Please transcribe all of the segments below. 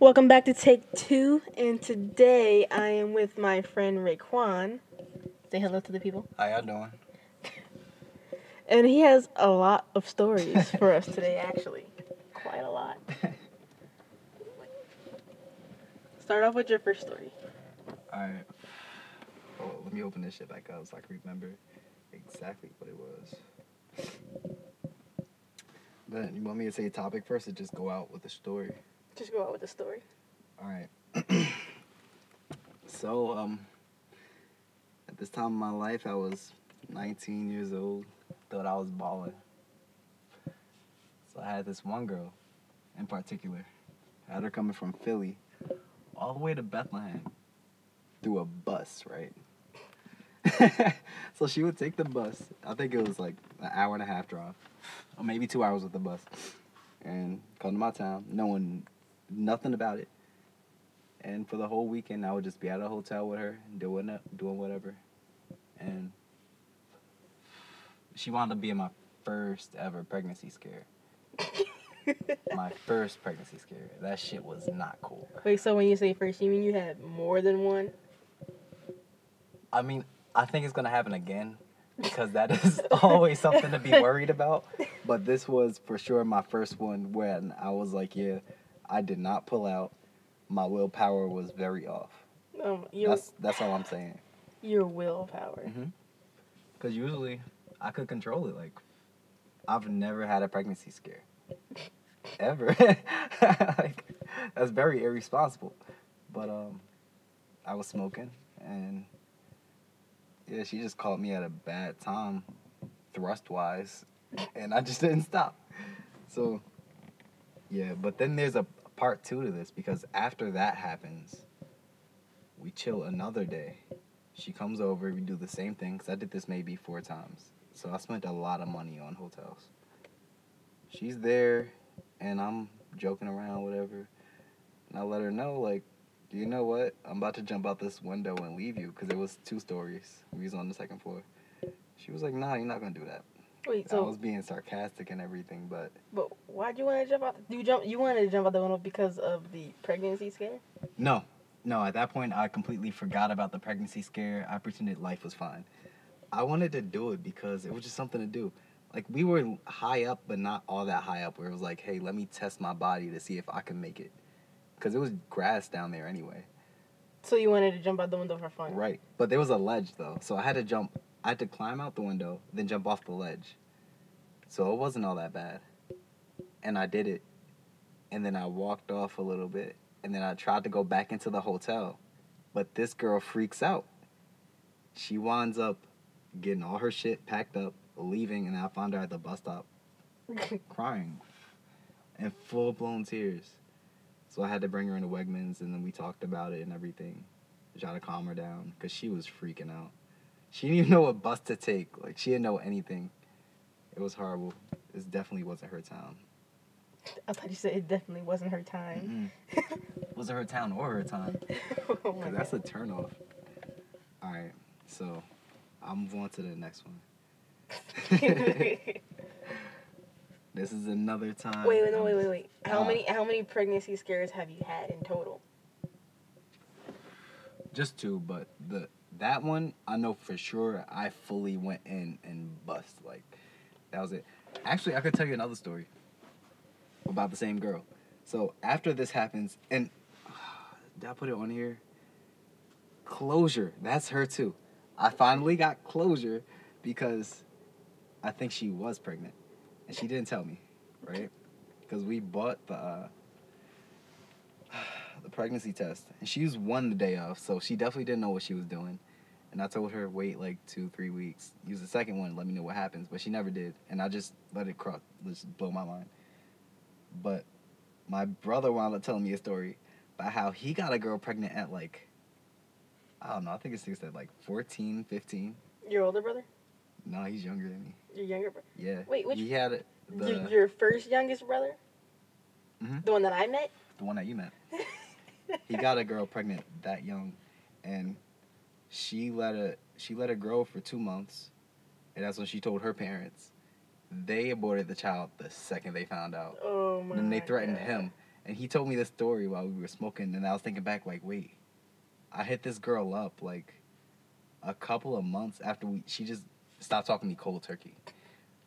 Welcome back to Take Two, and today I am with my friend Raekwon. Say hello to the people. How y'all doing? And he has a lot of stories for us today, actually. Quite a lot. Start off with your first story. Alright. Oh, let me open this shit back up so I can remember exactly what it was. Then you want me to say a topic first or just go out with a story? Just go out with the story. Alright. so, um at this time of my life I was 19 years old. Thought I was balling. So I had this one girl in particular. I had her coming from Philly all the way to Bethlehem through a bus, right? so she would take the bus. I think it was like an hour and a half drive, or maybe two hours with the bus, and come to my town, knowing nothing about it. And for the whole weekend, I would just be at a hotel with her, doing doing whatever. And she wound up being my first ever pregnancy scare. my first pregnancy scare. That shit was not cool. Wait, so when you say first, you mean you had more than one? I mean, I think it's gonna happen again because that is always something to be worried about. But this was for sure my first one when I was like, yeah, I did not pull out. My willpower was very off. Um, your, That's that's all I'm saying. your willpower. Because usually I could control it. Like I've never had a pregnancy scare, ever. like that's very irresponsible. But um, I was smoking and yeah, she just caught me at a bad time, thrust wise, and I just didn't stop. So yeah, but then there's a part two to this because after that happens, we chill another day. She comes over, we do the same thing because I did this maybe four times. So I spent a lot of money on hotels. She's there, and I'm joking around, whatever. And I let her know, like, you know what? I'm about to jump out this window and leave you because it was two stories. We was on the second floor. She was like, Nah, you're not gonna do that. Wait, I was being sarcastic and everything, but but why'd you want to jump out? The, you jump. You wanted to jump out the window because of the pregnancy scare. No, no. At that point, I completely forgot about the pregnancy scare. I pretended life was fine. I wanted to do it because it was just something to do. Like we were high up, but not all that high up. Where it was like, hey, let me test my body to see if I can make it, because it was grass down there anyway. So you wanted to jump out the window for fun. Right. But there was a ledge though, so I had to jump. I had to climb out the window, then jump off the ledge. So it wasn't all that bad. And I did it. And then I walked off a little bit, and then I tried to go back into the hotel. But this girl freaks out. She winds up getting all her shit packed up, leaving, and I found her at the bus stop crying and full blown tears. So I had to bring her into Wegmans, and then we talked about it and everything. Try to calm her down because she was freaking out. She didn't even know what bus to take. Like she didn't know anything. It was horrible. This definitely wasn't her town. I thought you said it definitely wasn't her time. wasn't her town or her time. oh Cause that's God. a turn off. All right, so I'll move on to the next one. This is another time. wait, wait, no, wait, wait, wait. How Uh, many how many pregnancy scares have you had in total? Just two, but the that one I know for sure. I fully went in and bust. Like that was it. Actually, I could tell you another story about the same girl. So after this happens, and did I put it on here? Closure. That's her too. I finally got closure because I think she was pregnant, and she didn't tell me, right? Because we bought the. Uh, the pregnancy test, and she was one the day of, so she definitely didn't know what she was doing. And I told her wait like two, three weeks, use the second one, let me know what happens. But she never did, and I just let it cross, just blow my mind. But my brother wound up telling me a story about how he got a girl pregnant at like, I don't know, I think it's at like 14, 15. Your older brother? No, he's younger than me. Your younger brother? Yeah. Wait, which- He had the Your, your first youngest brother? Mhm. The one that I met? the one that you met. he got a girl pregnant that young, and she let a she let it grow for two months, and that's when she told her parents. They aborted the child the second they found out. Oh my and then they threatened God. him, And he told me this story while we were smoking, and I was thinking back, like, wait, I hit this girl up like a couple of months after we. She just stopped talking to me cold turkey,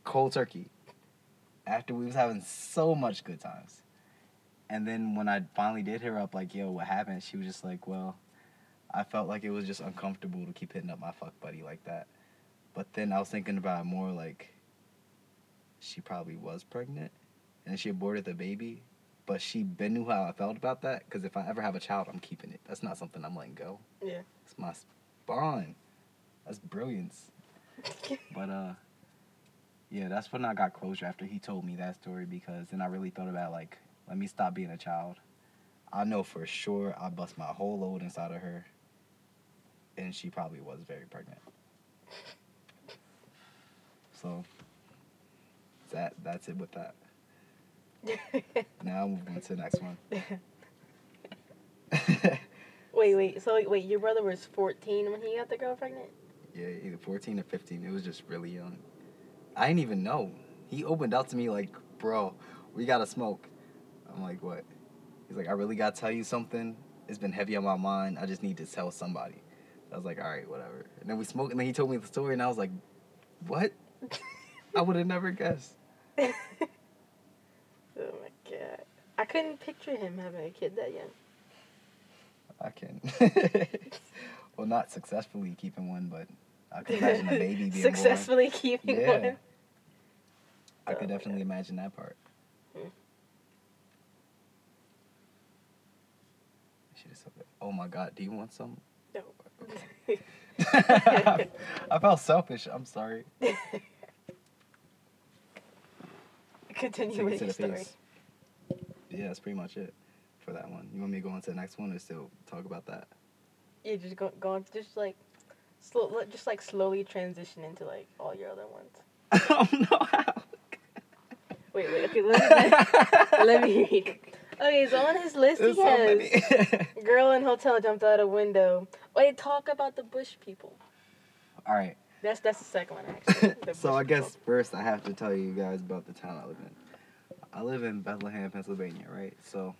cold turkey. After we was having so much good times, and then when I finally did hit her up, like, yo, what happened? She was just like, well, I felt like it was just uncomfortable to keep hitting up my fuck buddy like that. But then I was thinking about it more like she probably was pregnant and she aborted the baby, but she been knew how I felt about that. Because if I ever have a child, I'm keeping it. That's not something I'm letting go. Yeah. It's my spawn. That's brilliance. but uh, yeah, that's when I got closure after he told me that story because then I really thought about like, let me stop being a child. I know for sure I bust my whole load inside of her, and she probably was very pregnant. So that that's it with that. Now moving on to the next one. wait, wait. So wait, your brother was 14 when he got the girl pregnant? yeah, either 14 or 15. It was just really young. I didn't even know. He opened up to me like, bro, we gotta smoke. I'm like, what? He's like, I really gotta tell you something. It's been heavy on my mind. I just need to tell somebody. I was like, all right, whatever. And then we smoked, and then he told me the story, and I was like, what? I would have never guessed. oh my god. I couldn't picture him having a kid that young. I can. well, not successfully keeping one, but I can imagine a baby being born. Successfully keeping Yeah. one. I Oh could definitely imagine that part. Hmm. Should have said that. Oh my god, do you want some? No. I felt selfish. I'm sorry. Continue with your story. face. Yeah, that's pretty much it for that one. You want me to go on to the next one or still talk about that? Yeah, just go, go on, just like, slow, just like slowly transition into like all your other ones. I don't know how. Wait, wait, okay, let me, let me read. Okay, so on his list There's he has girl in hotel jumped out a window. Wait, talk about the bush people. All right. That's that's the second one actually. so I guess people. first I have to tell you guys about the town I live in. I live in Bethlehem, Pennsylvania, right? So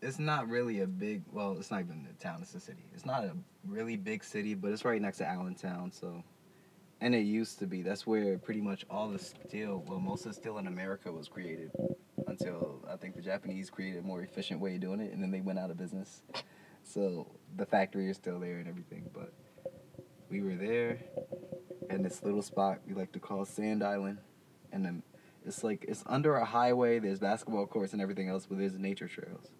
it's not really a big well, it's not even a town, it's a city. It's not a really big city, but it's right next to Allentown, so and it used to be. That's where pretty much all the steel, well, most of the steel in America was created until I think the Japanese created a more efficient way of doing it and then they went out of business. So the factory is still there and everything, but we were there in this little spot we like to call Sand Island, and then it's like it's under a highway. There's basketball courts and everything else, but there's nature trails.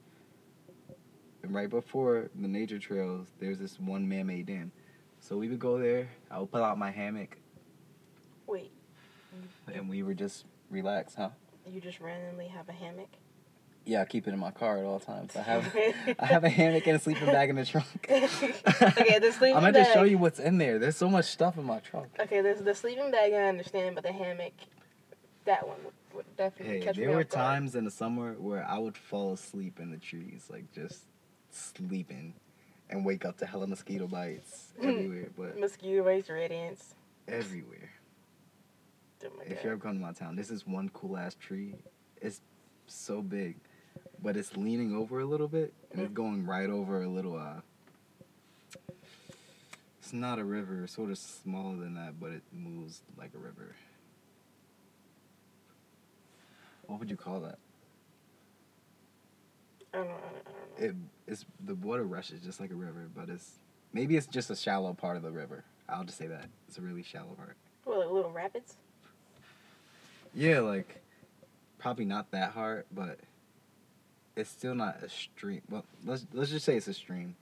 And right before the nature trails, there's this one man-made dam. So we would go there. I would pull out my hammock, Wait, and we were just relaxed, huh? you just randomly have a hammock? Yeah, I keep it in my car at all times. I have I have a hammock and a sleeping bag in the trunk. Okay, the sleeping I'm gonna just show you what's in there. There's so much stuff in my trunk. Okay, there's the sleeping bag I understand, but the hammock, that one would, would definitely Hey, catch me there were off guard. times in the summer where I would fall asleep in the trees, like just sleeping, and wake up to hella mosquito bites mm. everywhere. But Mosquito bites, red ants. everywhere. Oh If you ever come to my town, this is one cool ass tree. It's so big, but it's leaning over a little bit, and it's going right over a little. uh It's not a river, it's sort of smaller than that, but it moves like a river. What would you call that? I don't know. I don't, I don't know. it it's the water rushes just like a river, but it's maybe it's just a shallow part of the river. I'll just say that it's a really shallow part. What, like little rapids? Yeah, like probably not that hard, but it's still not a stream. Well, let's let's just say it's a stream,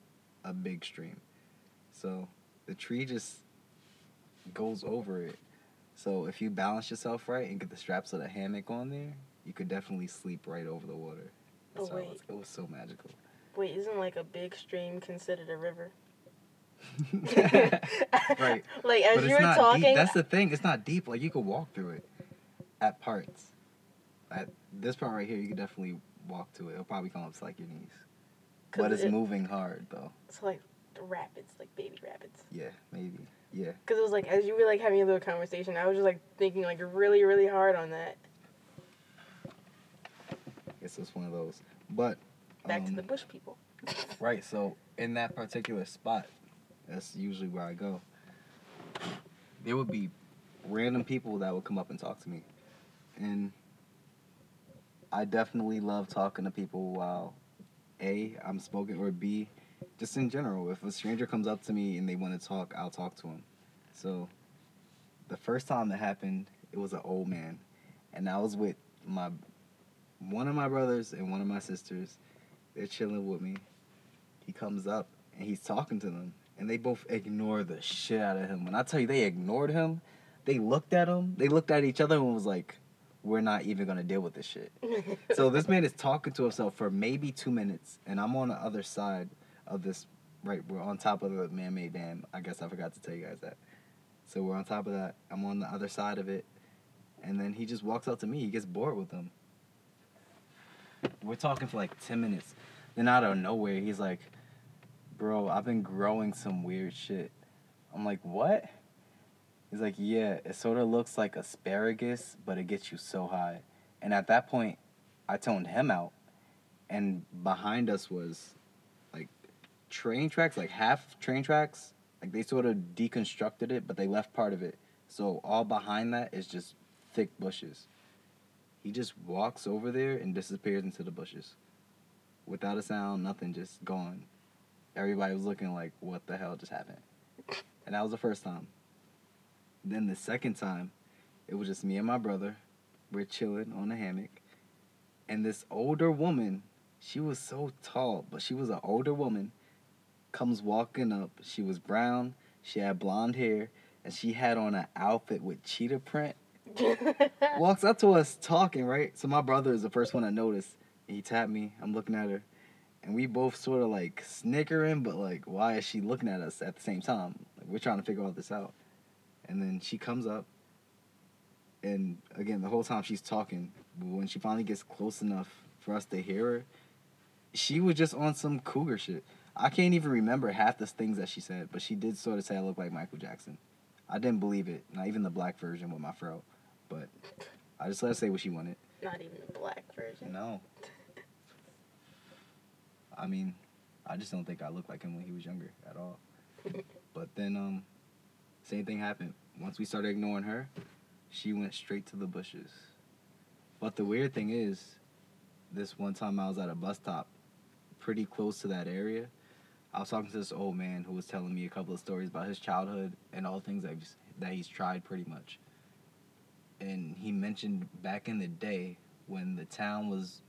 a big stream. So the tree just goes over it. So if you balance yourself right and get the straps of the hammock on there, you could definitely sleep right over the water. Oh, so wait. It was so magical. Wait, isn't like a big stream considered a river? right. Like as but you were talking, deep. That's the thing. It's not deep. Like you could walk through it at parts. At this part right here, you could definitely walk to it. It'll probably come up to like your knees. But it's it- moving hard though. it's like the rapids, like baby rapids. Yeah, maybe. Yeah. Because it was like as you were like having a little conversation, I was just like thinking like really, really hard on that. Guess it's just one of those. But Back to um, the bush people. Right. So in that particular spot, that's usually where I go. There would be random people that would come up and talk to me, and I definitely love talking to people while a I'm smoking or b just in general. If a stranger comes up to me and they want to talk, I'll talk to them. So the first time that happened, it was an old man, and I was with my one of my brothers and one of my sisters. They're chilling with me he comes up and he's talking to them and they both ignore the shit out of him when i tell you they ignored him they looked at him they looked at each other and was like we're not even gonna deal with this shit. So this man is talking to himself for maybe two minutes and i'm on the other side of this right we're on top of the man-made dam. I guess i forgot to tell you guys that. So we're on top of that i'm on the other side of it and then he just walks up to me he gets bored with them we're talking for like 10 minutes then out of nowhere he's like bro i've been growing some weird shit. I'm like what he's like yeah it sort of looks like asparagus but it gets you so high and at that point i toned him out and behind us was like train tracks like half train tracks like they sort of deconstructed it but they left part of it so all behind that is just thick bushes he just walks over there and disappears into the bushes without a sound, nothing, just gone. Everybody was looking like, what the hell just happened? And that was the first time. Then the second time, it was just me and my brother. We're chilling on a hammock. And this older woman, she was so tall, but she was an older woman, comes walking up. She was brown, she had blonde hair, and she had on an outfit with cheetah print. Walks up to us talking, right? So my brother is the first one I noticed he tapped me. I'm looking at her, and we both sort of like snickering, but like, why is she looking at us at the same time? Like, we're trying to figure all this out. And then she comes up, and again, the whole time she's talking, but when she finally gets close enough for us to hear her, she was just on some cougar shit. I can't even remember half the things that she said, but she did sort of say I look like Michael Jackson. I didn't believe it, not even the black version with my fro, but I just let her say what she wanted. Not even the black version. No. I mean, I just don't think I looked like him when he was younger at all. But then, um, same thing happened. Once we started ignoring her, she went straight to the bushes. But the weird thing is, this one time I was at a bus stop, pretty close to that area. I was talking to this old man who was telling me a couple of stories about his childhood and all the things that that he's tried pretty much. And he mentioned back in the day when the town was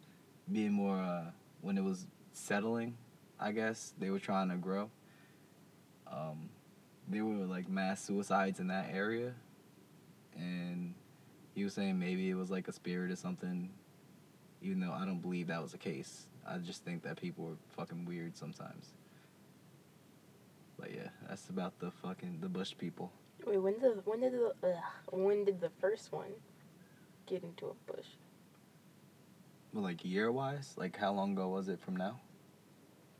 being more, uh, when it was settling, I guess they were trying to grow. Um, there were like mass suicides in that area, and he was saying maybe it was like a spirit or something. Even though I don't believe that was the case, I just think that people were fucking weird sometimes. But yeah, that's about the fucking the bush people. Wait, when did when did the ugh, when did the first one get into a bush? Well, like year wise, like how long ago was it from now?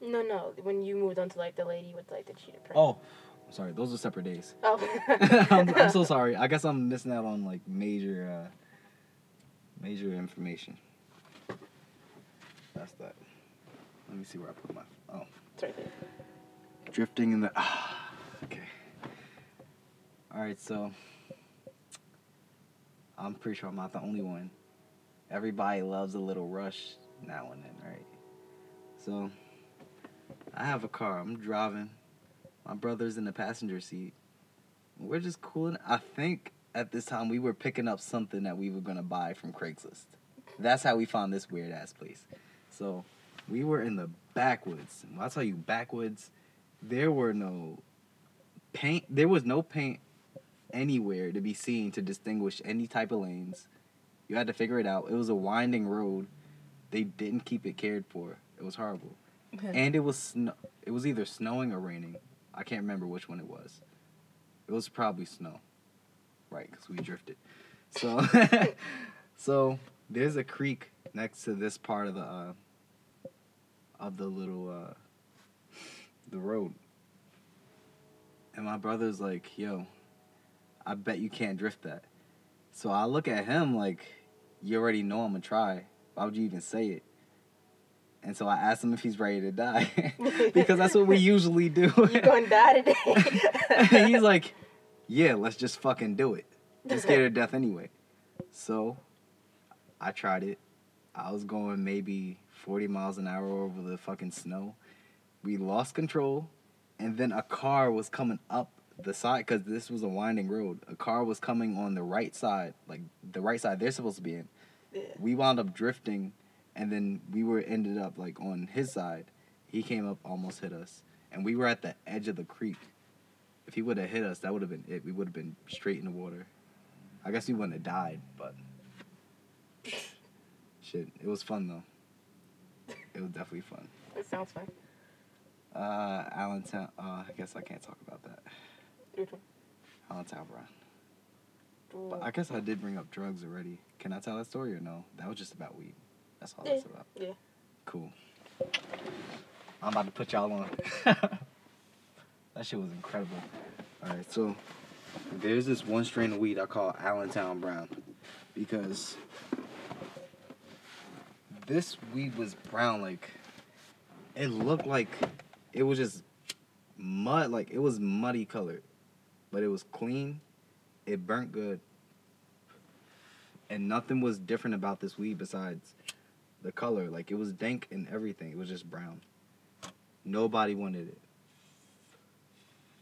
No, no. When you moved on to like the lady with like the cheetah print. Oh, sorry, those are separate days. Oh. I'm, I'm so sorry. I guess I'm missing out on like major, uh, major information. That's that. Let me see where I put my. Oh, It's right there. drifting in the. Ah, okay. All right, so I'm pretty sure I'm not the only one. Everybody loves a little rush now and then, right? So I have a car. I'm driving. My brother's in the passenger seat. We're just cooling. I think at this time we were picking up something that we were gonna buy from Craigslist. That's how we found this weird ass place. So we were in the backwoods. When I tell you backwoods, there were no paint. There was no paint anywhere to be seen to distinguish any type of lanes. You had to figure it out. It was a winding road. They didn't keep it cared for. It was horrible. And it was snow. It was either snowing or raining. I can't remember which one it was. It was probably snow, right? Because we drifted. So, so there's a creek next to this part of the uh, of the little uh, the road. And my brother's like, "Yo, I bet you can't drift that." So I look at him like, "You already know I'm gonna try." Why would you even say it? And so I asked him if he's ready to die because that's what we usually do. You gonna die today? he's like, "Yeah, let's just fucking do it. You're scared of death anyway." So I tried it. I was going maybe 40 miles an hour over the fucking snow. We lost control, and then a car was coming up the side because this was a winding road. A car was coming on the right side, like the right side they're supposed to be in. Yeah. We wound up drifting, and then we were ended up like on his side. He came up, almost hit us, and we were at the edge of the creek. If he would have hit us, that would have been it. We would have been straight in the water. I guess we wouldn't have died, but shit, it was fun though. It was definitely fun. It sounds fun. Uh, Allentown. Uh, I guess I can't talk about that. Which one? Allentown Brown. But I guess I did bring up drugs already. Can I tell that story or no? That was just about weed. That's all Yeah. that's about. Yeah. Cool. I'm about to put y'all on. that shit was incredible. Alright, so there's this one strain of weed I call Allentown Brown because this weed was brown like it looked like it was just mud like it was muddy colored but it was clean it burnt good and nothing was different about this weed besides the color like it was dank and everything. It was just brown. Nobody wanted it.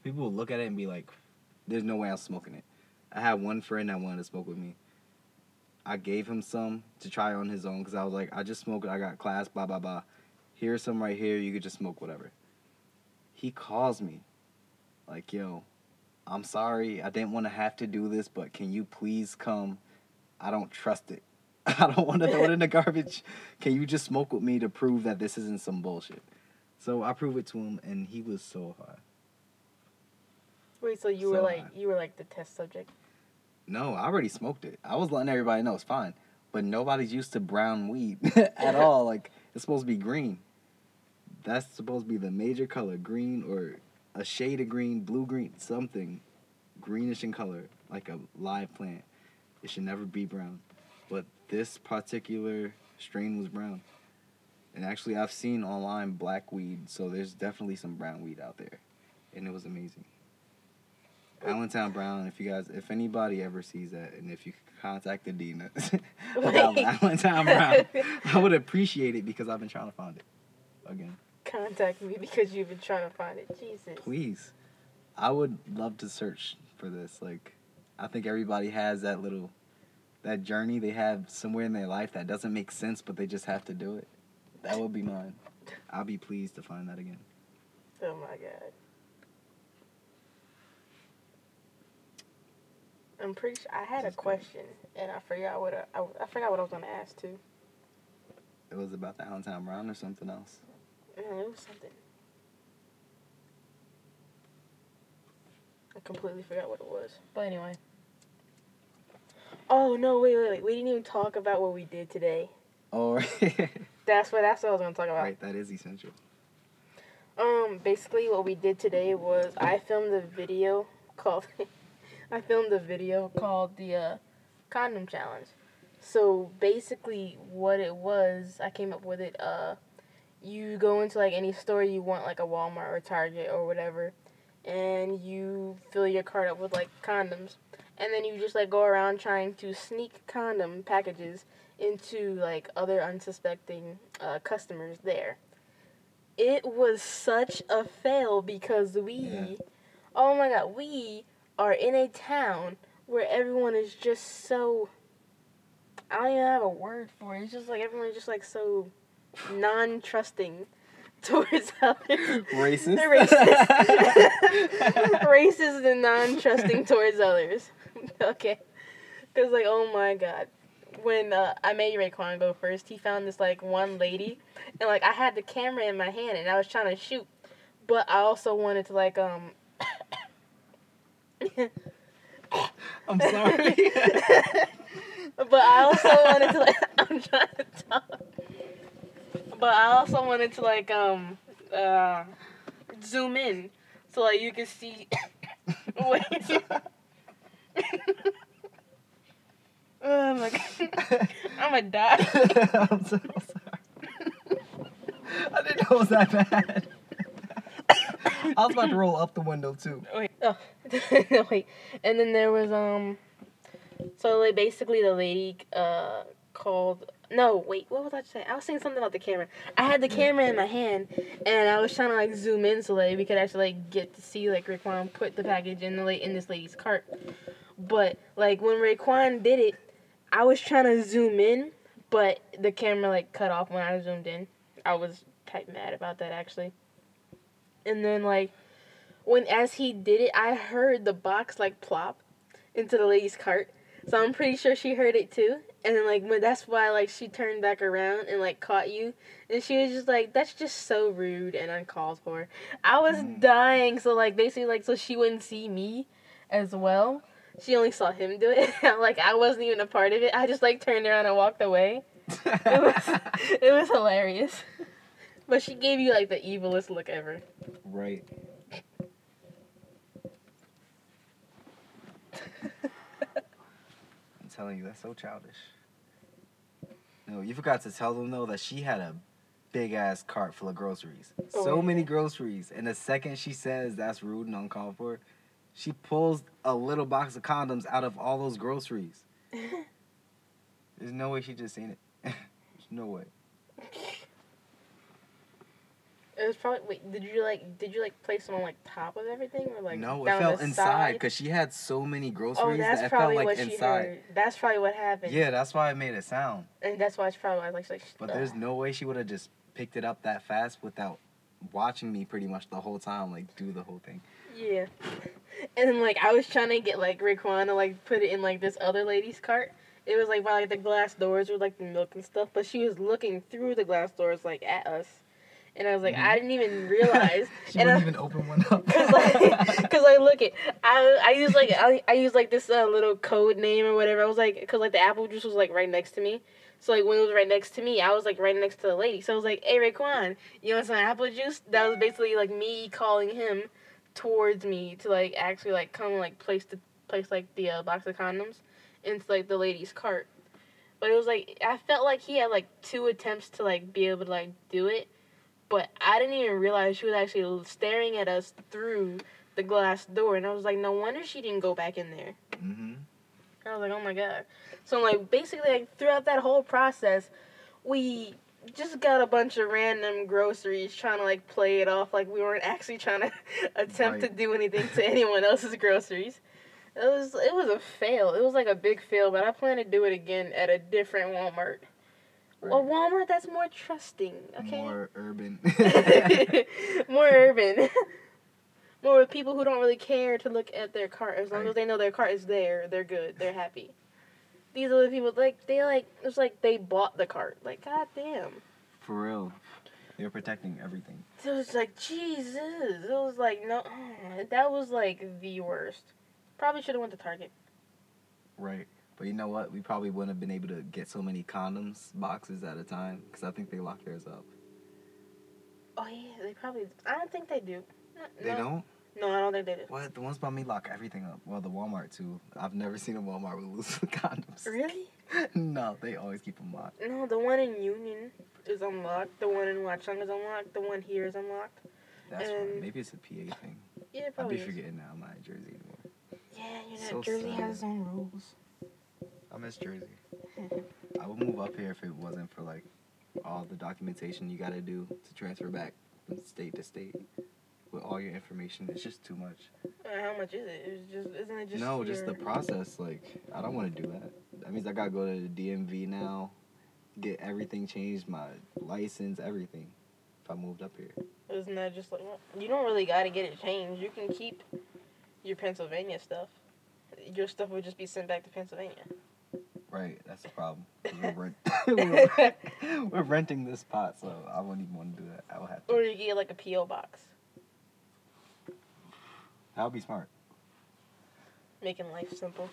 People would look at it and be like there's no way i'm smoking it. I had one friend that wanted to smoke with me. I gave him some to try on his own because i was like i just smoked i got class blah blah blah. Here's some right here you could just smoke whatever. He calls me like yo i'm sorry i didn't want to have to do this but can you please come? I don't trust it i don't want to throw it in the garbage. Can you just smoke with me to prove that this isn't some bullshit? So i proved it to him and he was so high. Wait, so you were like high. you were like the test subject? no i already smoked it. I was letting everybody know it's fine. But nobody's used to brown weed at all. Like it's supposed to be green. That's supposed to be the major color green or a shade of green blue green something greenish in color like a live plant. It should never be brown this particular strain was brown and actually i've seen online black weed so there's definitely some brown weed out there and it was amazing allentown brown if you guys if anybody ever sees that and if you contact adina about allentown brown i would appreciate it because i've been trying to find it again Contact me because you've been trying to find it. Jesus. Please. I would love to search for this. Like, I think everybody has that little, that journey they have somewhere in their life that doesn't make sense, but they just have to do it. That would be mine. I'll be pleased to find that again. Oh my god. I'm pretty sure I had a question and I forgot what I, I, I forgot what I was gonna ask too. It was about the Allentown Brown or something else. Man, it was something. I completely forgot what it was. But anyway. Oh no! Wait, wait, wait! We didn't even talk about what we did today. Oh, That's what that's what I was gonna talk about. right, that is essential. Um, basically, what we did today was I filmed a video called I filmed a video called the uh, condom challenge. So basically, what it was, I came up with it. Uh, you go into like any store you want, like a Walmart or Target or whatever, and you fill your cart up with like condoms, and then you just like go around trying to sneak condom packages into like other unsuspecting uh, customers there. It was such a fail because we, Yeah. oh my god, we are in a town where everyone is just so. I don't even have a word for it. It's just like everyone's just like so non-trusting towards others. Racist. They're racist. racist and non-trusting towards others. okay. Cause like, oh my god, when uh, I made Raekwon go first, he found this like one lady, and like I had the camera in my hand and I was trying to shoot, but I also wanted to like um. I'm sorry. but I also wanted to like I'm trying to talk. But I also wanted to like um uh zoom in so like you can see Wait. Oh my god. I'm gonna die. I'm so sorry. I didn't know it was that bad. I was about to roll up the window too. Wait. Oh. Wait. And then there was um. So like basically the lady uh called. No, wait. What was I saying? I was saying something about the camera. I had the camera in my hand, and I was trying to like zoom in so like we could actually like get to see like Raekwon put the package in the la- in this lady's cart. But like when Raekwon did it, I was trying to zoom in, but the camera like cut off when I zoomed in. I was type mad about that actually. And then like when as he did it, I heard the box like plop into the lady's cart. So I'm pretty sure she heard it too. And then like that's why like she turned back around and like caught you, and she was just like, "That's just so rude and uncalled for." I was Mhm. dying. So like basically like so she wouldn't see me as well. She only saw him do it. like I wasn't even a part of it. I just like turned around and walked away. It was it was hilarious. But she gave you like the evilest look ever. right. I'm telling you, that's so childish. No, you forgot to tell them though that she had a big ass cart full of groceries. Oh, so yeah. many groceries. And the second she says that's rude and uncalled for, she pulls a little box of condoms out of all those groceries. There's no way she just seen it. There's no way. It was probably wait. Did you like? Did you like place them on like top of everything or like no, it the inside because she had so many Oh, groceries that's that it probably felt like what she heard. That's probably what happened. Yeah, that's why it made it sound. and that's why it's probably like, like But there's no way she would have just picked it up that fast without watching me pretty much the whole time, like do the whole thing. Yeah. And then like I was trying to get like Raekwon to like put it in like this other lady's cart. It was like by like the glass doors with like the milk and stuff, but she was looking through the glass doors like at us. And I was like, Mhm. I didn't even realize. she and wouldn't I, even open one up. Cause like, cause like, look it, I I use like I, I use like this uh, little code name or whatever. I was like, cause like the apple juice was like right next to me. So like when it was right next to me, I was like right next to the lady. So I was like, "Hey Raekwon, you want some apple juice?" That was basically like me calling him towards me to like actually like come like place the place like the uh, box of condoms into like the lady's cart. But it was like I felt like he had like two attempts to like be able to like do it, but I didn't even realize she was actually staring at us through the glass door, and I was like, no wonder she didn't go back in there. hmm I was like, oh my god. So like basically like throughout that whole process, we just got a bunch of random groceries trying to like play it off like we weren't actually trying to attempt to do anything to anyone else's groceries. It was it was a fail. It was like a big fail, but I plan to do it again at a different Walmart. A Walmart that's more trusting, okay? More urban. more urban. more with people who don't really care to look at their cart. As long Right. as they know their cart is there, they're good. They're happy. These the people like they like it's like they bought the cart. Like god damn. For real. They were protecting everything. So it was like Jesus. It was like no, mm, that was like the worst. Probably should have went to Target. Right. But you know what? We probably wouldn't have been able to get so many condoms boxes at a time because I think they lock theirs up. Oh yeah, they probably. I don't think they do. No, They no, don't? No, I don't think they do. What? The ones by me lock everything up. Well, the Walmart too. I've never seen a Walmart with loose condoms. Really? no, they always keep them locked. No, the one in Union is unlocked. The one in Watchung is unlocked. The one here is unlocked. That's Um, right. Maybe it's a PA thing. Yeah, it I'd probably be is. forgetting now. I'm not in Jersey anymore. Yeah, you know, So Jersey sad. has its own rules. I miss Jersey. I would move up here if it wasn't for like all the documentation you gotta do to transfer back from state to state with all your information. It's just too much. Uh, how much is it? It's just isn't it just no, just the process. Like I don't want to do that. That means I gotta go to the DMV now, get everything changed, my license, everything. If I moved up here, Isn't that just like you don't really got to get it changed? You can keep your Pennsylvania stuff. Your stuff would just be sent back to Pennsylvania. right? That's the problem. We're, rent- we're, we're renting this spot, so I wouldn't even want to do that. I would have to. Or you get like a PO box, That would be smart. making life simple.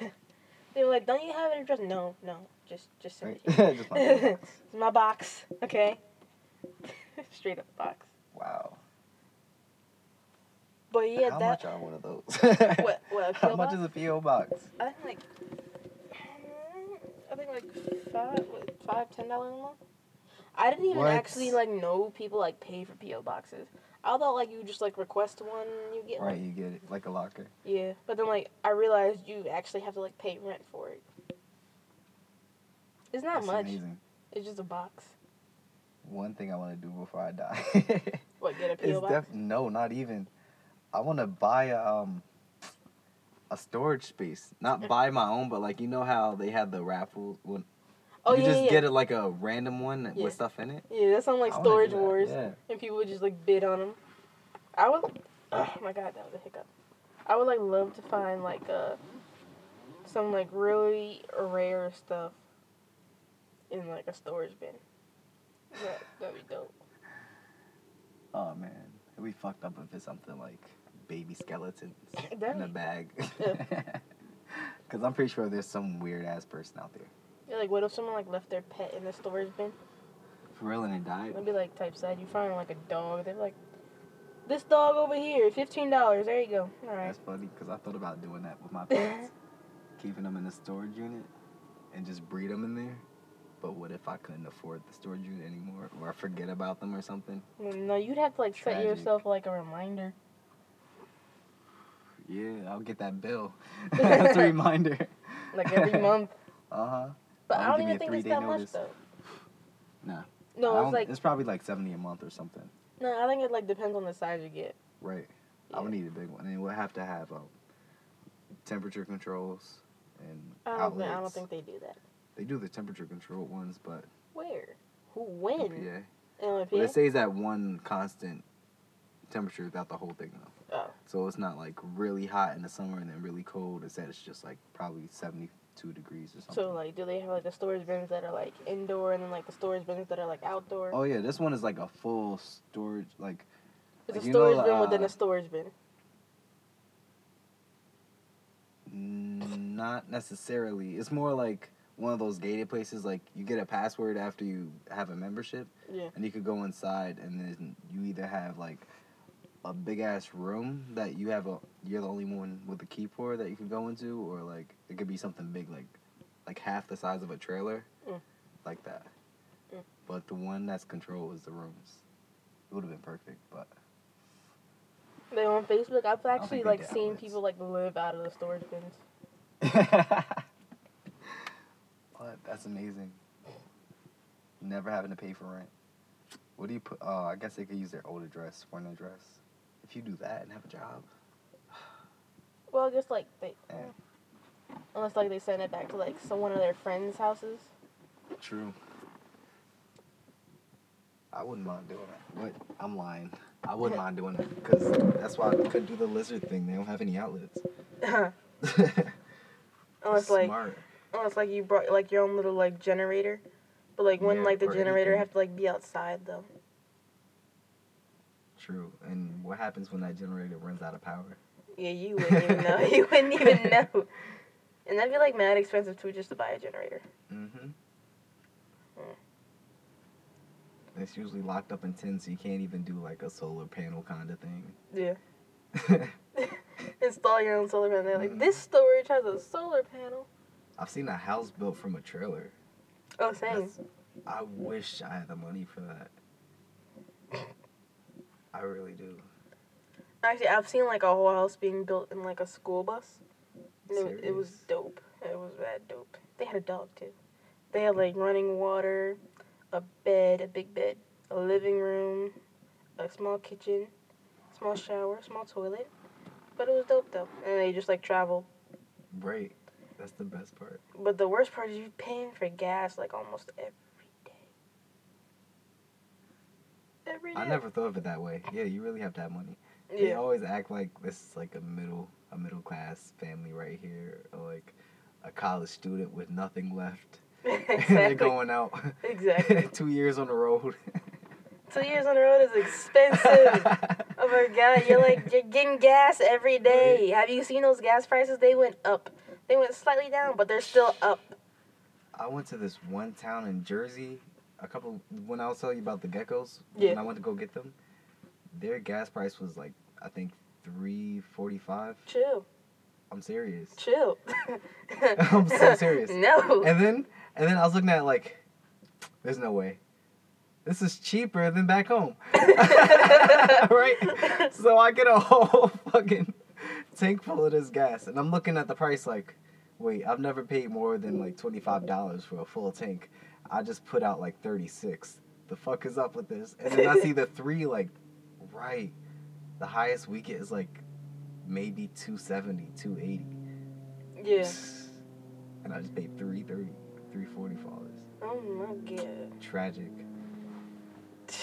they were like, "Don't you have an address?" No, no, just just send Right? it. just To my box. It's my box, okay? Straight up box. Wow. But yeah, How that much are one of those? what what a How much box? is a PO box? I think like how think like five, five, ten dollars a month. I didn't even What? actually like know people like pay for PO boxes. I thought like you just like request one you get Right, one. you get it like a locker. Yeah, but then like I realized you actually have to like pay rent for it. It's not That's much. amazing. It's just a box. One thing I want to do before I die. What get a PO box? def- no, not even. I want to buy a um a storage space. Not buy my own, but like you know how they have the raffles when oh you yeah, just yeah. get it like a random one Yeah. with stuff in it. yeah, that sounds like I Storage Wars, and people would just like bid on them. I would. Oh my god, that was a hiccup. I would like love to find like uh some like really rare stuff in like a storage bin. That that'd be dope. Oh man, it'd be fucked up if it's something like baby skeletons in a bag. Cause I'm pretty sure there's some weird ass person out there. Yeah, like what if someone like left their pet in the storage bin? For real and it died. It'd be like type sad. You find like a dog. They're like, this dog over here, fifteen dollars. There you go. All right. That's funny because I thought about doing that with my pets, keeping them in the storage unit, and just breed them in there. But what if I couldn't afford the storage unit anymore, or I forget about them or something? No, you'd have to like set yourself like a reminder. Yeah, I'll get that bill. That's a reminder. Like every month. Uh huh. But I don't don't even think it's that three-day much notice? though. Nah. No, it's like it's probably like seventy a month or something. no. I think it like depends on the size you get. Right. I would need a big one, and we'll have to have um, temperature controls and I don't. outlets. Think, I don't think they do that. they do the temperature control ones, but Where? Who? When? LMP? But it stays at one constant temperature throughout the whole thing though. Oh. So it's not like really hot in the summer and then really cold. Instead, it's just like probably seventy-two degrees or something. So like, do they have like the storage bins that are like indoor and then like the storage bins that are like outdoor? oh yeah, this one is like a full storage. Like it's like, a you know, storage bin within uh, a storage bin. not necessarily. It's more like one of those gated places. Like you get a password after you have a membership, Yeah. and you could go inside, and then you either have like a big ass room that you have a you're the only one with the key for that you can go into, or like it could be something big like like half the size of a trailer, Mm. like that. Mm. But the one that's controlled is the rooms. It would have been perfect, but They on Facebook. I've actually like seen outlets. people like live out of the storage bins. but that's amazing. Never having to pay for rent. What do you put? Oh, I guess they could use their old address an address. If you do that and have a job, Well, I guess like they, Yeah. unless like they send it back to like some one of their friends' houses. True. I wouldn't mind doing that. What? I'm lying. I wouldn't mind doing that because that's why I could do the lizard thing. They don't have any outlets. unless like Smart. unless like you brought like your own little like generator, but like when Yeah, like the generator anything. have to like be outside though. True. And what happens when that generator runs out of power? Yeah, you wouldn't even know. You wouldn't even know. And that'd be like mad expensive too, just to buy a generator. Mm-hmm. Mm. It's usually locked up in tin, so you can't even do like a solar panel kind of thing. Yeah. Install your own solar panel. They're like, Mhm. this storage has a solar panel. I've seen a house built from a trailer. Oh, same. That's- I wish I had the money for that. I really do. Actually, I've seen like a whole house being built in like a school bus. And It, it was dope. It was bad dope. They had a dog too. They had like running water, a bed, a big bed, a living room, a small kitchen, small shower, small toilet. But it was dope though. And they just like travel. Right. That's the best part. But the worst part is you paying for gas like almost every day. Every day. I never thought of it that way. Yeah, you really have to have money. They Yeah. always act like this is like a middle a middle class family right here, or like a college student with nothing left. They're going out Exactly. two years on the road. Two years on the road is expensive. Oh my god, you're like you're getting gas every day. Have you seen those gas prices? They went up. They went slightly down, but they're still up. I went to this one town in Jersey a couple when I was telling you about the geckos. Yeah. When I went to go get them, their gas price was like I think three forty five. Chill, I'm serious. chill. I'm so serious. No. And then And then I was looking at it like, there's no way. This is cheaper than back home. right? So I get a whole fucking tank full of this gas. And I'm looking at the price like, wait, I've never paid more than like $25 for a full tank. I just put out like 36. The fuck is up with this? And then I see the three like, right. The highest we get is like maybe 270, 280. Yeah. And I just paid 330, 340 for all this. Oh my god. Tragic.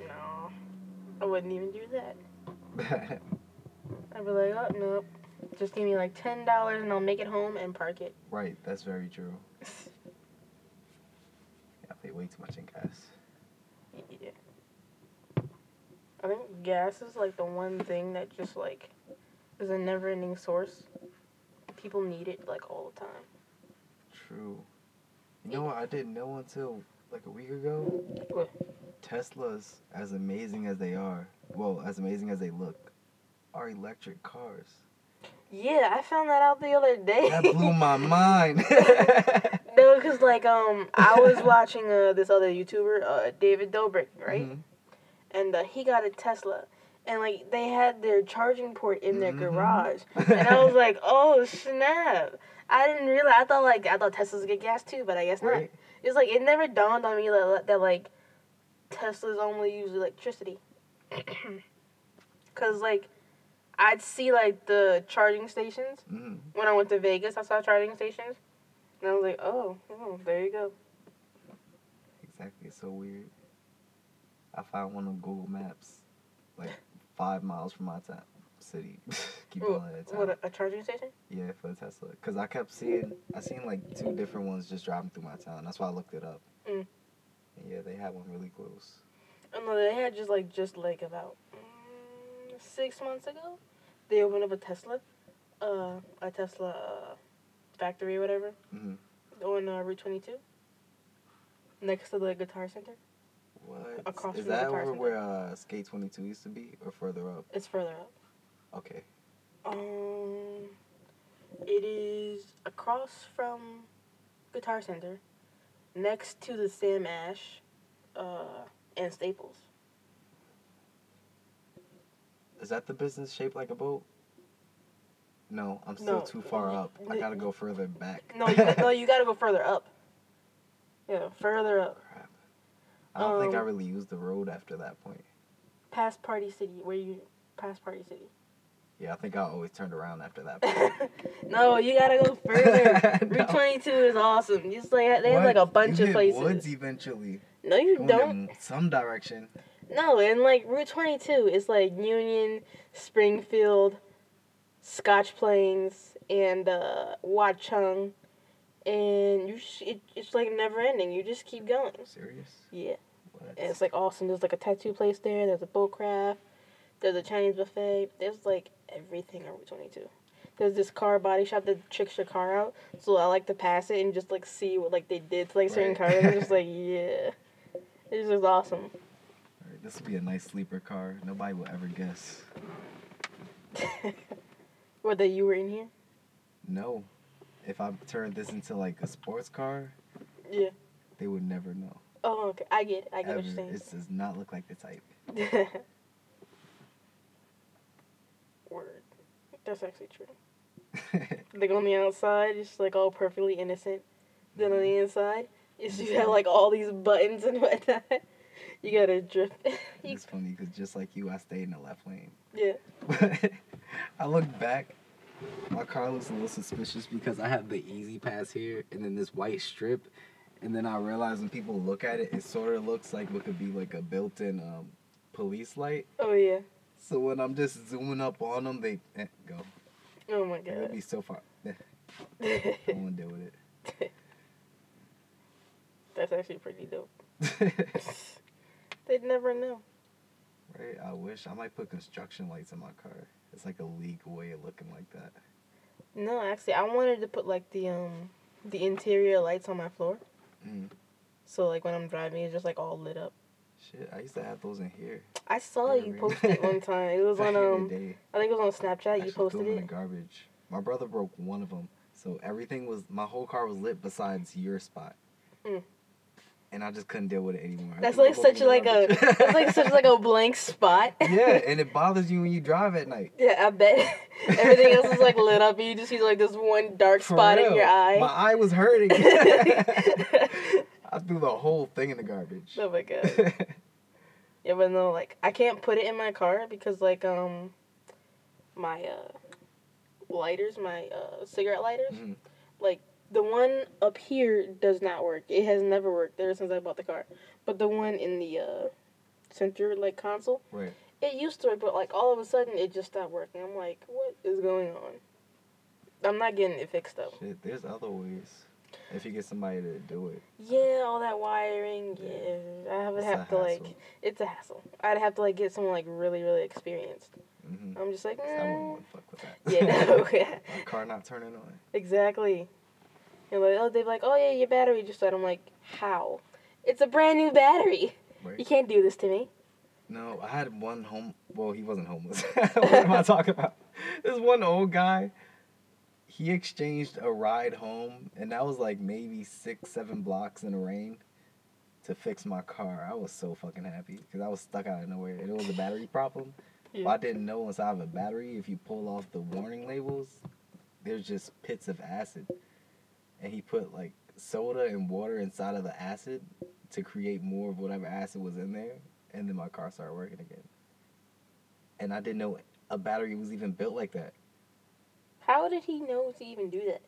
No. I wouldn't even do that. I'd be like, oh nope. Just give me like ten dollars and I'll make it home and park it. right, that's very true. Pay way too much in gas. Yeah. I think gas is like the one thing that just like is a never ending source. People need it like all the time. True. You know what? I didn't know until like a week ago. What? Teslas, as amazing as they are, well, as amazing as they look, are electric cars. Yeah, I found that out the other day. That blew my mind. no, because like um, I was watching uh this other YouTuber, uh David Dobrik, right? Mhm. And uh, he got a Tesla, and like they had their charging port in their Mhm. garage, and I was like, oh snap! I didn't realize. I thought like I thought Teslas get gas too, but I guess not. Right. It's like it never dawned on me that, that like Teslas only use electricity. Cause like I'd see like the charging stations hmm when I went to Vegas. I saw charging stations, and I was like, oh, oh there you go. Exactly. It's so weird. I found one on Google Maps, like five miles from my town, city. Keep it a what a, a charging station? Yeah, for the Tesla. Cause I kept seeing, I seen like two different ones just driving through my town. That's why I looked it up. Mm. And yeah, they had one really close. Oh no, they had just like just like about mm, six months ago. They opened up a Tesla, uh, a Tesla uh, factory or whatever hmm on uh, Route Twenty Two, next to the Guitar Center. What? Across Is from the that Guitar over where uh, Skate 22 used to be, or further up? It's further up. Okay. Um, it is across from Guitar Center, next to the Sam Ash, uh, and Staples. Is that the business shaped like a boat? No, I'm still No. too far up. I gotta go further back. No, you, no, you gotta go further up. Yeah, further up, Crap. I don't think I Um, really used the road after that point. past Party City, where you past Party City. Yeah, I think I always turned around after that point. no, you gotta go further. No. Route Twenty Two is awesome. Just like they have like a bunch You of places. Woods eventually. No, you Going don't. in some direction. No, and like Route 22 is like Union, Springfield, Scotch Plains, and uh, Watchung, and you sh- it, it's like never ending. You just keep going. Serious? Yeah, it's like awesome. There's like a tattoo place there. There's a boat craft. There's a Chinese buffet. There's like everything on Route 22. There's this car body shop that tricks your car out. So I like to pass it and just like see what like they did to like certain Right. cars. I'm just like yeah, it's just awesome. This would be a nice sleeper car. Nobody will ever guess. What that you were in here? No. If I turned this into like a sports car, Yeah. they would never know. Oh, okay. I get it. I get Ever. what you're saying. It does not look like the type. Word. That's actually true. Like on the outside, it's like all perfectly innocent. Then on the mm-hmm. inside, it's you have like all these buttons and whatnot. You gotta drift. it's funny because just like you, I stayed in the left lane. yeah. I look back, my car looks a little suspicious because I have the E-ZPass here and then this white strip. And then I realize when people look at it, it sort of looks like what could be like a built in um, police light. Oh yeah. So when I'm just zooming up on them, they eh, go. Oh my god. It would be so far. Eh, I won't deal with it. That's actually pretty dope. They'd never know. right? I wish I might put construction lights in my car. It's like a legal way of looking like that. No, actually, I wanted to put like the um the interior lights on my floor. Mm. So like when I'm driving, it's just like all lit up. Shit, I used to have those in here. I saw you Really? post it one time. It was on um. I think it was on Snapchat. You posted in it. the garbage. My brother broke one of them, So everything was my whole car was lit besides your spot. Mm. And I just couldn't deal with it anymore. That's like such like a that's like such like a blank spot. yeah, and it bothers you when you drive at night. Yeah, I bet everything else is like lit up. and You just see like this one dark For spot in your eye. My eye was hurting. I threw the whole thing in the garbage. oh my god. Yeah, but no, like I can't put it in my car because like um my uh lighters, my uh cigarette lighters, Mhm. like the one up here does not work. It has never worked ever since I bought the car. But the one in the uh center like console, Right. it used to work, but like all of a sudden it just stopped working. I'm like, what is going on? I'm not getting it fixed though. Shit, there's other ways. If you get somebody to do it. Yeah, all that wiring. Yeah, I would It's have to like. It's a hassle. I'd have to like get someone like really, really experienced. hmm I'm just like, I wouldn't mm. want to fuck with that. yeah, no, yeah, car not turning on. exactly. And like, oh, they're like, oh yeah, your battery just died. I'm like, how? It's a brand new battery. You can't do this to me. No, I had one home. Well, he wasn't homeless. what am I talking about? This one old guy. He exchanged a ride home, and that was like maybe six, seven blocks in the rain, to fix my car. I was so fucking happy because I was stuck out of nowhere, and it was a battery problem. Yeah. Well, I didn't know inside of a battery, if you pull off the warning labels, there's just pits of acid, and he put like soda and water inside of the acid to create more of whatever acid was in there, and then my car started working again. And I didn't know a battery was even built like that. How did he know to even do that?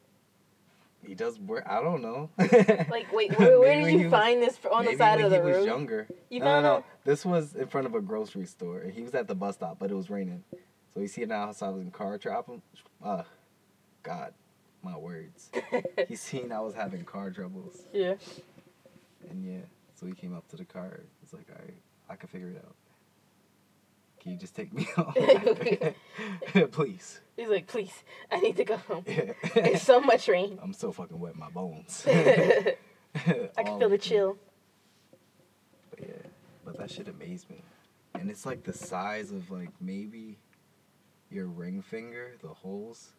He does work. I don't know. Like, wait, where, where did you was- find this on the side of the he was road? younger. You no, no, no. it? This was in front of a grocery store, and he was at the bus stop, but it was raining. So he seen I was in car trouble. Uh, God, my words. he seen I was having car troubles, yeah. and yeah, so he came up to the car. He's like, "All right, I can figure it out. Can you just take me home, please?" He's like, please, I need to go home. Yeah. It's so much rain. I'm so fucking wet in my bones. I I can feel the chill. But yeah, but that shit amazed me. And it's like the size of like maybe your ring finger, the holes.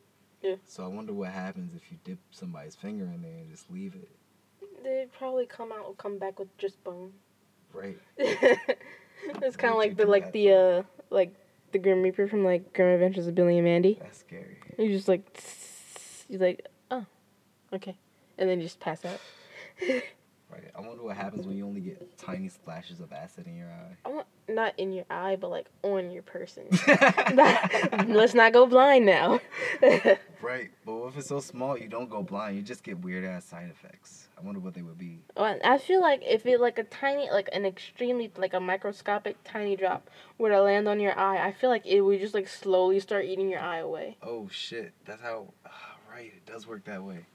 Yeah. So I wonder what happens if you dip somebody's finger in there and just leave it. They'd probably come out, come back with just bone. Right. it's kind of like the like the uh like the Grim Reaper from like Grim Adventures of Billy and Mandy. That's scary. You just like you're like oh okay, and then you just pass out. Right. I wonder what happens when you only get tiny splashes of acid in your eye. I want not in your eye, but like on your person. Let's not go blind now. right. But if it's so small you don't go blind, you just get weird ass side effects. I wonder what they would be. Well, I feel like if it like a tiny, like an extremely, like a microscopic tiny drop were to land on your eye, I feel like it would just like slowly start eating your eye away. Oh shit. That's how ah, right, it does work that way.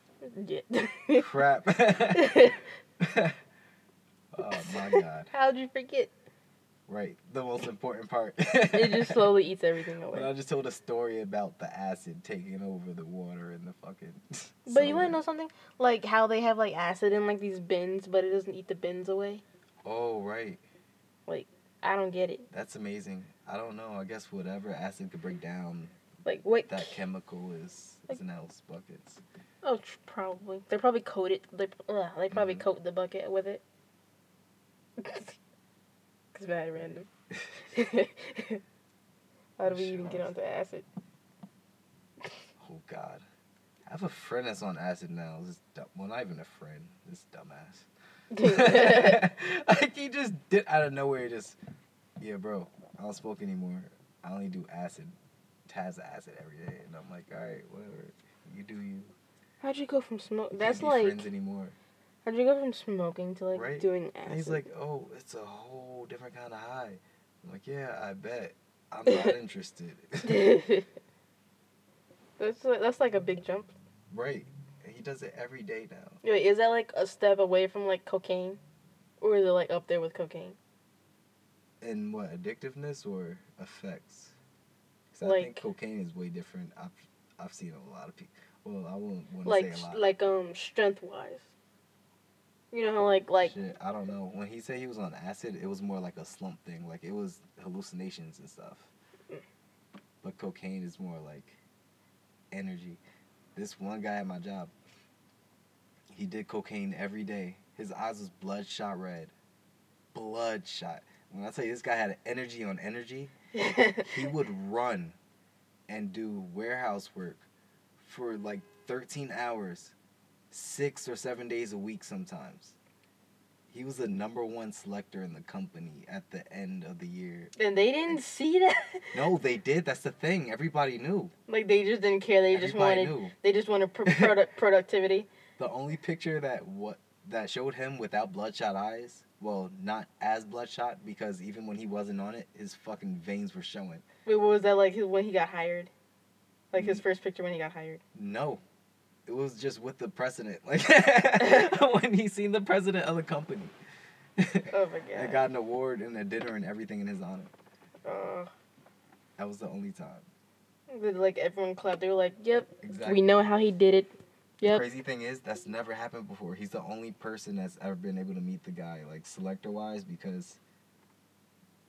Yeah. Crap. oh my god. How'd you forget? Right. The most important part. It just slowly eats everything away. But I just told a story about the acid taking over the water and the fucking. But you want to know something? Like how they have like acid in like these bins, but it doesn't eat the bins away. Oh right, Like I don't get it. that's amazing. I don't know. I guess whatever acid could break down Like what? that chemical is is in else buckets. Oh tr- probably they're probably coated. They ugh, they probably Mhm. coat the bucket with it. It's very random. How do we even get onto acid? Oh God, I have a friend that's on acid now. This dumb, well, not even a friend. This dumbass. like he just did out of nowhere. Just yeah, bro. I don't smoke anymore. I only do acid, Taz acid every day, and I'm like, all right, whatever. You do you. How'd you go from smoke? That's like friends anymore. how'd you go from smoking to like Right. doing acid? And he's like, oh, it's a whole different kind of high. I'm like, yeah, I bet. I'm not interested. that's like, that's like a big jump. right. And he does it every day now. Wait, is that like a step away from like cocaine, or is it like up there with cocaine? And what addictiveness or effects? 'Cause I think cocaine is way different. I've I've seen a lot of people. Well, I wouldn't Like say a lot. like um strength wise. You know how like like Shit, I don't know. When he said he was on acid, it was more like a slump thing. Like it was hallucinations and stuff. Mm. But cocaine is more like energy. this one guy at my job. He did cocaine every day. His eyes was bloodshot red. Bloodshot. When I tell you this guy had energy on energy, he would run and do warehouse work for like 13 hours, six or seven days a week sometimes. He was the number one selector in the company at the end of the year. and they didn't see that. No, they did. That's the thing. Everybody knew. Like they just didn't care. They just Everybody wanted. knew. They just wanted pro- product productivity. The only picture that what that showed him without bloodshot eyes, well, not as bloodshot because even when he wasn't on it, his fucking veins were showing. Wait, what was that like? When he got hired, like Mm. his first picture when he got hired. No. It was just with the president. Like when he seen the president of the company. Oh my I god. got an award and a dinner and everything in his honor. Uh, That was the only time. Like everyone clapped. They were like, "Yep, Exactly. we know how he did it." The crazy thing is that's never happened before. He's the only person that's ever been able to meet the guy, like selector wise, because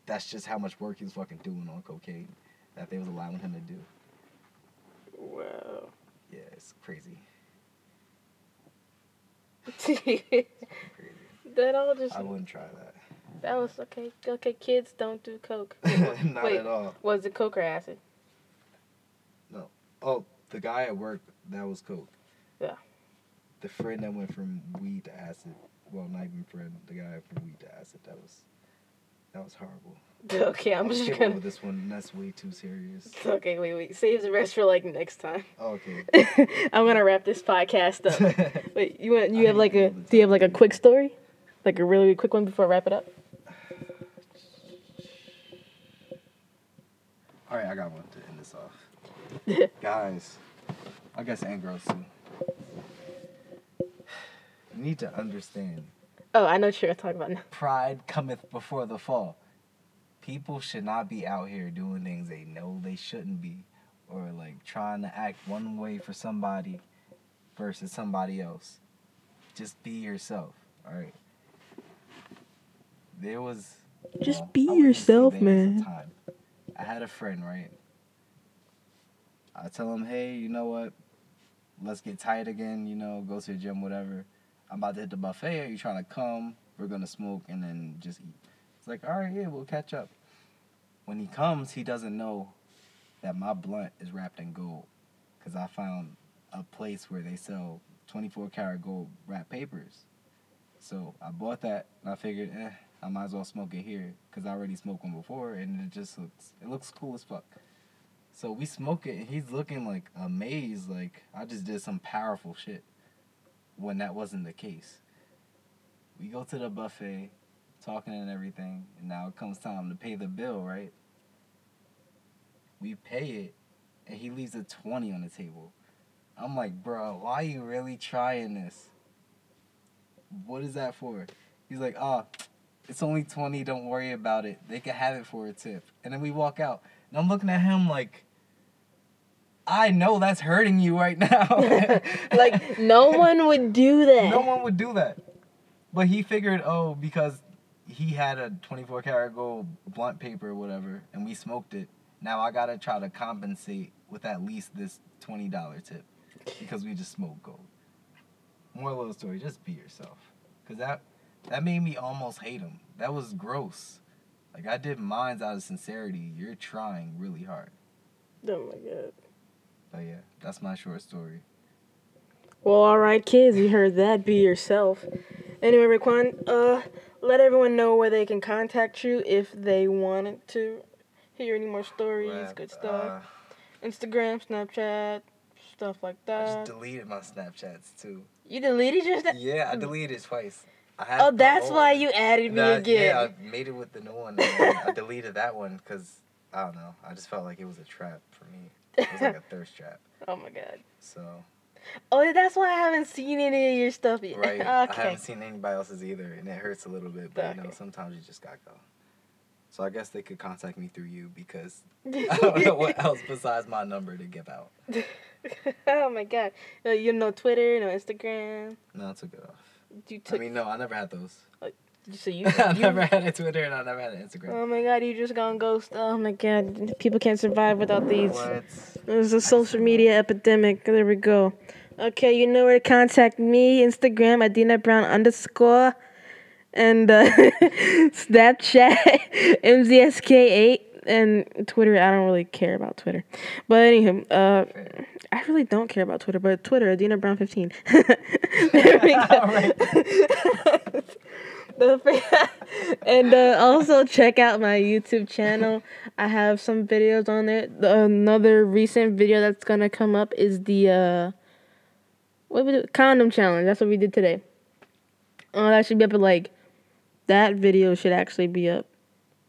that's just how much work he was fucking doing on cocaine that they was allowing him to do. Wow. Yeah, it's crazy. Crazy. that all just I wouldn't try that. that was okay. Okay, kids don't do coke. Not Wait. at all. Was it coke or acid? No. Oh, the guy at work, that was coke. Yeah. The friend that went from weed to acid. Well, not even friend. The guy from weed to acid. That was, that was horrible. Okay, I'm just gonna. this one. That's way too serious. Okay, wait, wait. Save the rest for like next time. Oh, okay. I'm gonna wrap this podcast up. Wait, you want? You I have like a? Do you have like a quick story? Like a really quick one before I wrap it up? All right, I got one to end this off. Guys, I guess and girls too. You need to understand Oh, I know what you're gonna talk about now. pride cometh before the fall. People should not be out here doing things they know they shouldn't be, or like trying to act one way for somebody versus somebody else. Just be yourself, all right? There was. Just well, be I wouldn't say yourself, there was a man. I had a friend, right? I tell him, hey, you know what? Let's get tight again, you know, go to the gym, whatever. I'm about to hit the buffet. Are you trying to come? We're gonna smoke and then just eat. It's like, all right, yeah, we'll catch up. When he comes, he doesn't know that my blunt is wrapped in gold, cause I found a place where they sell 24 karat gold wrapped papers. So I bought that and I figured, eh, I might as well smoke it here, cause I already smoked one before and it just looks, it looks cool as fuck. So we smoke it and he's looking like amazed, like I just did some powerful shit when that wasn't the case. We go to the buffet, talking and everything, and now it comes time to pay the bill, right? We pay it, and he leaves a 20 on the table. I'm like, bro, why are you really trying this? What is that for? He's like, ah, it's only 20, don't worry about it. They can have it for a tip. And then we walk out, and I'm looking at him like, I know that's hurting you right now. like no one would do that. no one would do that. But he figured, oh, because he had a 24 karat gold blunt paper or whatever, and we smoked it. Now I gotta try to compensate with at least this twenty dollar tip because we just smoked gold. More little story, just be yourself, cause that that made me almost hate him. That was gross. Like I did mines out of sincerity. You're trying really hard. Oh my god. But yeah, that's my short story. Well, all right, kids, you heard that. Be yourself. Anyway, Raquan, uh, let everyone know where they can contact you if they wanted to hear any more stories, Rap, good stuff. uh, Instagram, Snapchat, stuff like that. I just deleted my Snapchats too. you deleted your Snap? Yeah, I deleted it twice. I had Oh, that's old why you added me again. Yeah, I made it with the new one. I deleted that one because I don't know. I just felt like it was a trap for me. It was like a thirst trap. oh my god. So Oh, that's why I haven't seen any of your stuff yet. right, I haven't seen anybody else's either, and it hurts a little bit. But you know, sometimes you just gotta go. So I guess they could contact me through you because I don't know what else besides my number to give out. oh my god. No, you know Twitter, no Instagram. No, I took it off. You took. I mean, no, I never had those. Oh, So you, I you never had a Twitter and I've never had an Instagram. Oh my god, you just gone ghost. Oh my god, people can't survive without these. What? There's a social media epidemic. There we go. Okay, you know where to contact me. Instagram, Adina Brown underscore. And uh, Snapchat, MZSK8. And Twitter, I don't really care about Twitter. But anywho, uh, I really don't care about Twitter, but Twitter, Adina Brown 15. there we go. And uh, also check out my YouTube channel. I have some videos on it. Another recent video that's gonna come up is the uh, what we do condom challenge. That's what we did today. Oh, that should be up at like that video should actually be up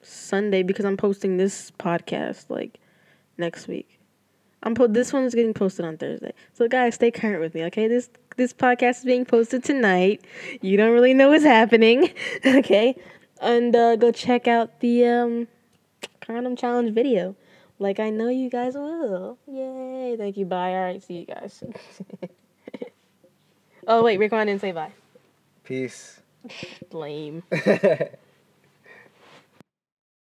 Sunday because I'm posting this podcast like next week. I'm po- this one is getting posted on Thursday. So guys, stay current with me, okay? This this podcast is being posted tonight. You don't really know what's happening, okay? And uh, go check out the um condom challenge video. Like I know you guys will. Yay! Thank you. Bye. All right. See you guys. oh wait, Rick, I didn't say bye. Peace. Lame.